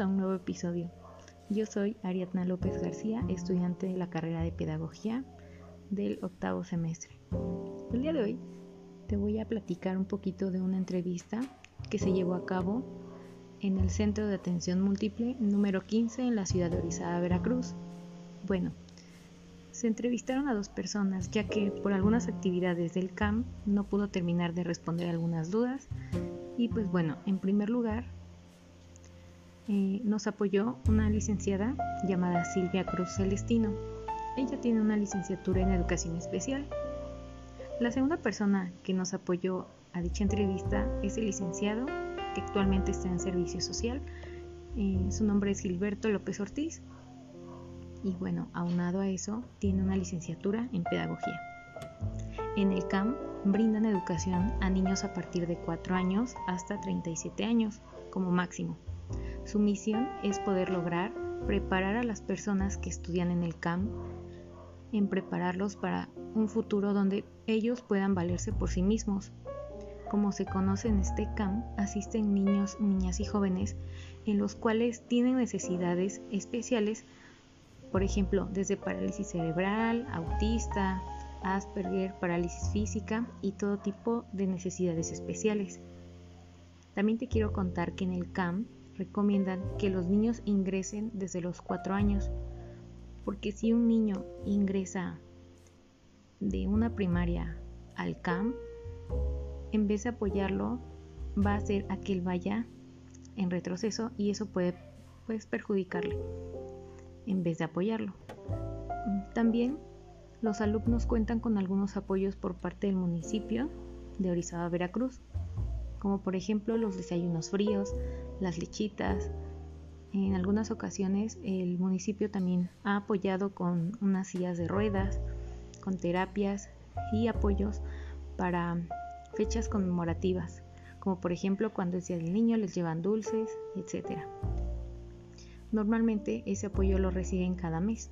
a un nuevo episodio. Yo soy Ariadna López García, estudiante de la carrera de Pedagogía del octavo semestre. El día de hoy te voy a platicar un poquito de una entrevista que se llevó a cabo en el Centro de Atención Múltiple número 15 en la ciudad de Orizaba, Veracruz. Bueno, se entrevistaron a dos personas ya que por algunas actividades del CAM no pudo terminar de responder algunas dudas y pues bueno, en primer lugar nos apoyó una licenciada llamada Silvia Cruz Celestino. Ella tiene una licenciatura en educación especial. La segunda persona que nos apoyó a dicha entrevista es el licenciado que actualmente está en servicio social. Eh, su nombre es Gilberto López Ortiz. Y bueno, aunado a eso, tiene una licenciatura en pedagogía. En el CAM brindan educación a niños a partir de 4 años hasta 37 años como máximo. Su misión es poder lograr preparar a las personas que estudian en el CAM, en prepararlos para un futuro donde ellos puedan valerse por sí mismos. Como se conoce en este CAM, asisten niños, niñas y jóvenes en los cuales tienen necesidades especiales, por ejemplo, desde parálisis cerebral, autista, Asperger, parálisis física y todo tipo de necesidades especiales. También te quiero contar que en el CAM recomiendan que los niños ingresen desde los 4 años, porque si un niño ingresa de una primaria al CAM, en vez de apoyarlo, va a hacer a que él vaya en retroceso y eso puede pues, perjudicarle en vez de apoyarlo. También los alumnos cuentan con algunos apoyos por parte del municipio de Orizaba, Veracruz, como por ejemplo los desayunos fríos, las lechitas. En algunas ocasiones el municipio también ha apoyado con unas sillas de ruedas, con terapias y apoyos para fechas conmemorativas, como por ejemplo cuando es Día del Niño les llevan dulces, etc. Normalmente ese apoyo lo reciben cada mes.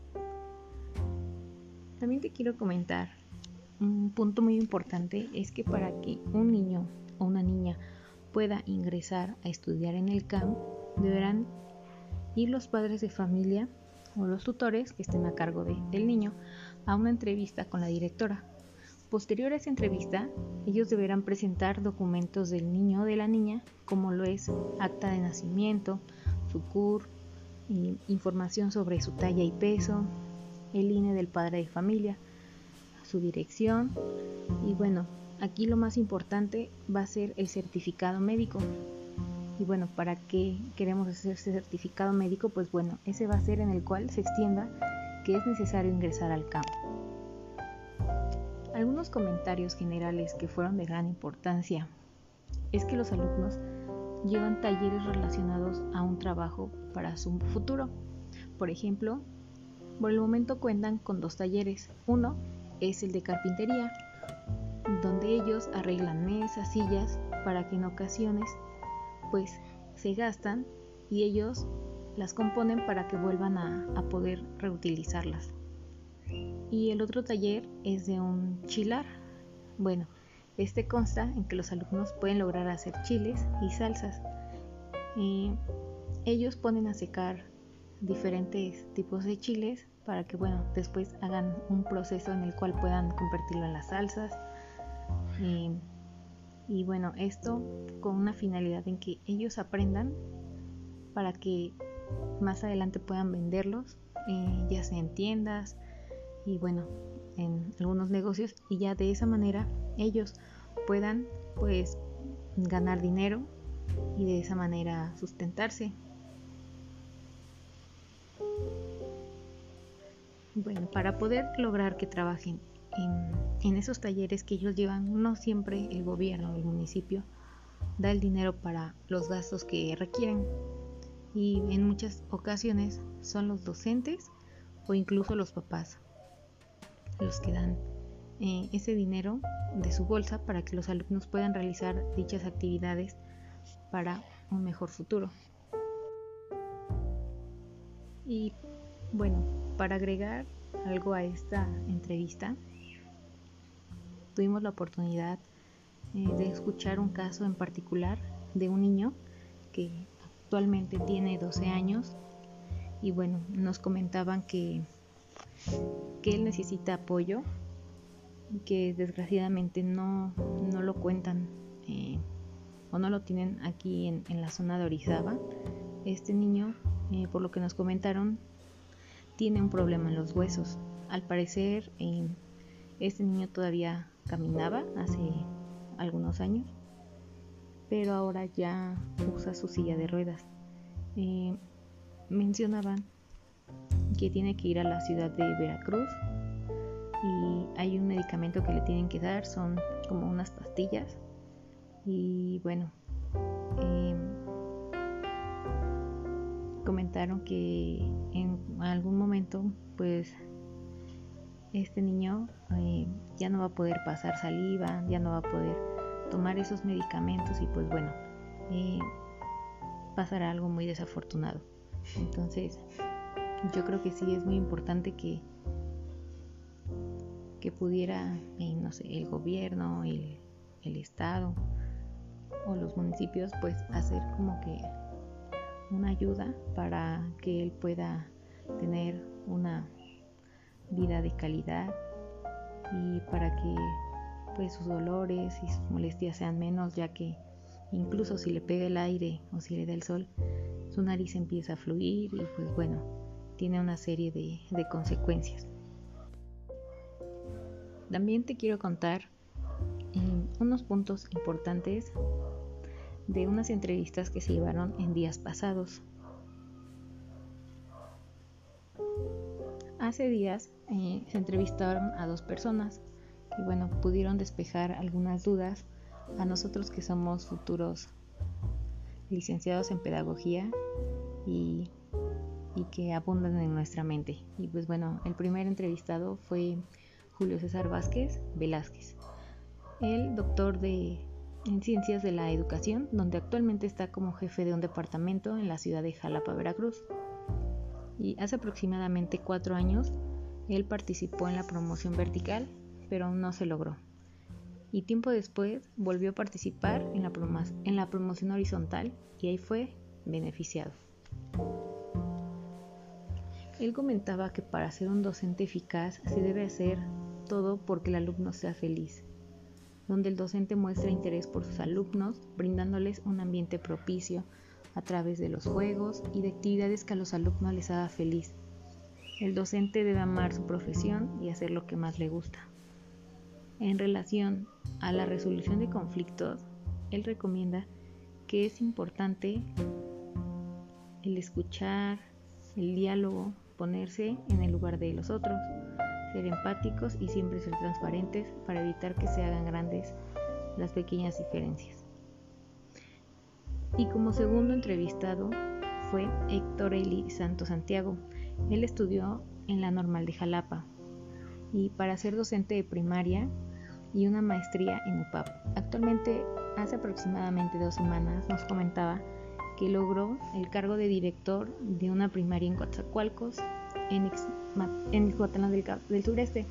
También te quiero comentar, un punto muy importante es que para que un niño o una niña pueda ingresar a estudiar en el CAM, deberán ir los padres de familia o los tutores que estén a cargo del niño a una entrevista con la directora. Posterior a esa entrevista, ellos deberán presentar documentos del niño o de la niña, como lo es acta de nacimiento, su CUR, información sobre su talla y peso, el INE del padre de familia, su dirección y bueno, Aquí lo más importante va a ser el certificado médico. Y bueno, ¿para qué queremos hacer ese certificado médico? Pues bueno, ese va a ser en el cual se extienda que es necesario ingresar al campo. Algunos comentarios generales que fueron de gran importancia es que los alumnos llevan talleres relacionados a un trabajo para su futuro. Por ejemplo, por el momento cuentan con dos talleres. Uno es el de carpintería donde ellos arreglan mesas, sillas, para que en ocasiones pues se gastan y ellos las componen para que vuelvan a, poder reutilizarlas. Y el otro taller es de un chilar. Bueno, este consta en que los alumnos pueden lograr hacer chiles y salsas. ellos ponen a secar diferentes tipos de chiles para que bueno después hagan un proceso en el cual puedan convertirlo en las salsas y bueno, esto con una finalidad en que ellos aprendan para que más adelante puedan venderlos, eh, ya sea en tiendas y bueno, en algunos negocios y ya de esa manera ellos puedan pues ganar dinero y de esa manera sustentarse. Bueno, para poder lograr que trabajen en, esos talleres que ellos llevan, no siempre el gobierno, el municipio, da el dinero para los gastos que requieren. Y en muchas ocasiones son los docentes o incluso los papás los que dan eh, ese dinero de su bolsa para que los alumnos puedan realizar dichas actividades para un mejor futuro. Y bueno, para agregar algo a esta entrevista, tuvimos la oportunidad eh, de escuchar un caso en particular de un niño que actualmente tiene 12 años y bueno, nos comentaban que, que él necesita apoyo, que desgraciadamente no, no lo cuentan eh, o no lo tienen aquí en, la zona de Orizaba. Este niño, eh, por lo que nos comentaron, tiene un problema en los huesos. Al parecer, este niño todavía caminaba hace algunos años, pero ahora ya usa su silla de ruedas. Eh, mencionaban que tiene que ir a la ciudad de Veracruz y hay un medicamento que le tienen que dar, son como unas pastillas y bueno, em, comentaron que en algún momento pues este niño eh, ya no va a poder pasar saliva, ya no va a poder tomar esos medicamentos y pues bueno, eh, pasará algo muy desafortunado. Entonces, yo creo que sí es muy importante que, que pudiera, eh, no sé, el gobierno, el, Estado o los municipios, pues hacer como que una ayuda para que él pueda tener vida de calidad y para que pues sus dolores y sus molestias sean menos ya que incluso si le pega el aire o si le da el sol su nariz empieza a fluir y pues bueno tiene una serie de, consecuencias. También te quiero contar eh, unos puntos importantes de unas entrevistas que se llevaron en días pasados hace días eh, se entrevistaron a dos personas y bueno, pudieron despejar algunas dudas a nosotros que somos futuros licenciados en pedagogía y, que abundan en nuestra mente. Y pues bueno, el primer entrevistado fue Julio César Vázquez Velázquez, el doctor de, en ciencias de la educación, donde actualmente está como jefe de un departamento en la ciudad de Jalapa, Veracruz. Y hace aproximadamente cuatro años él participó en la promoción vertical, pero aún no se logró. Y tiempo después volvió a participar en la, promoción horizontal y ahí fue beneficiado. Él comentaba que para ser un docente eficaz se debe hacer todo porque el alumno sea feliz, donde el docente muestra interés por sus alumnos, brindándoles un ambiente propicio a través de los juegos y de actividades que a los alumnos les haga feliz, el docente debe amar su profesión y hacer lo que más le gusta. En relación a la resolución de conflictos, él recomienda que es importante el escuchar, el diálogo, ponerse en el lugar de los otros, ser empáticos y siempre ser transparentes para evitar que se hagan grandes las pequeñas diferencias. Y como segundo entrevistado fue Héctor Eli Santos Santiago, él estudió en la Normal de Jalapa y para ser docente de primaria y una maestría en UPAP. Actualmente, hace aproximadamente dos semanas, nos comentaba que logró el cargo de director de una primaria en Coatzacoalcos, en, en del, del sureste.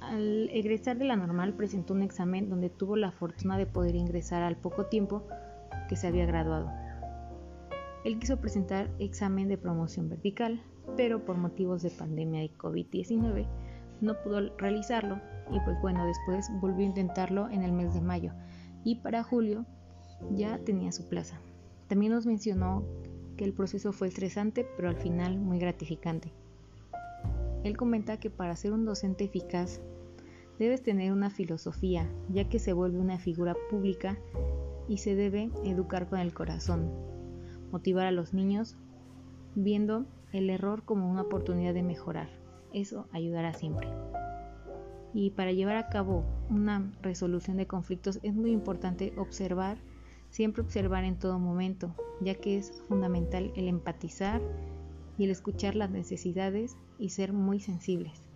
al egresar de la normal presentó un examen donde tuvo la fortuna de poder ingresar al poco tiempo que se había graduado. Él quiso presentar examen de promoción vertical, pero por motivos de pandemia de COVID-19 no pudo realizarlo y pues bueno, después volvió a intentarlo en el mes de mayo y para julio ya tenía su plaza. También nos mencionó que el proceso fue estresante, pero al final muy gratificante. Él comenta que para ser un docente eficaz debes tener una filosofía, ya que se vuelve una figura pública y se debe educar con el corazón, motivar a los niños viendo el error como una oportunidad de mejorar. Eso ayudará siempre. Y para llevar a cabo una resolución de conflictos es muy importante observar, siempre observar en todo momento, ya que es fundamental el empatizar y el escuchar las necesidades y ser muy sensibles.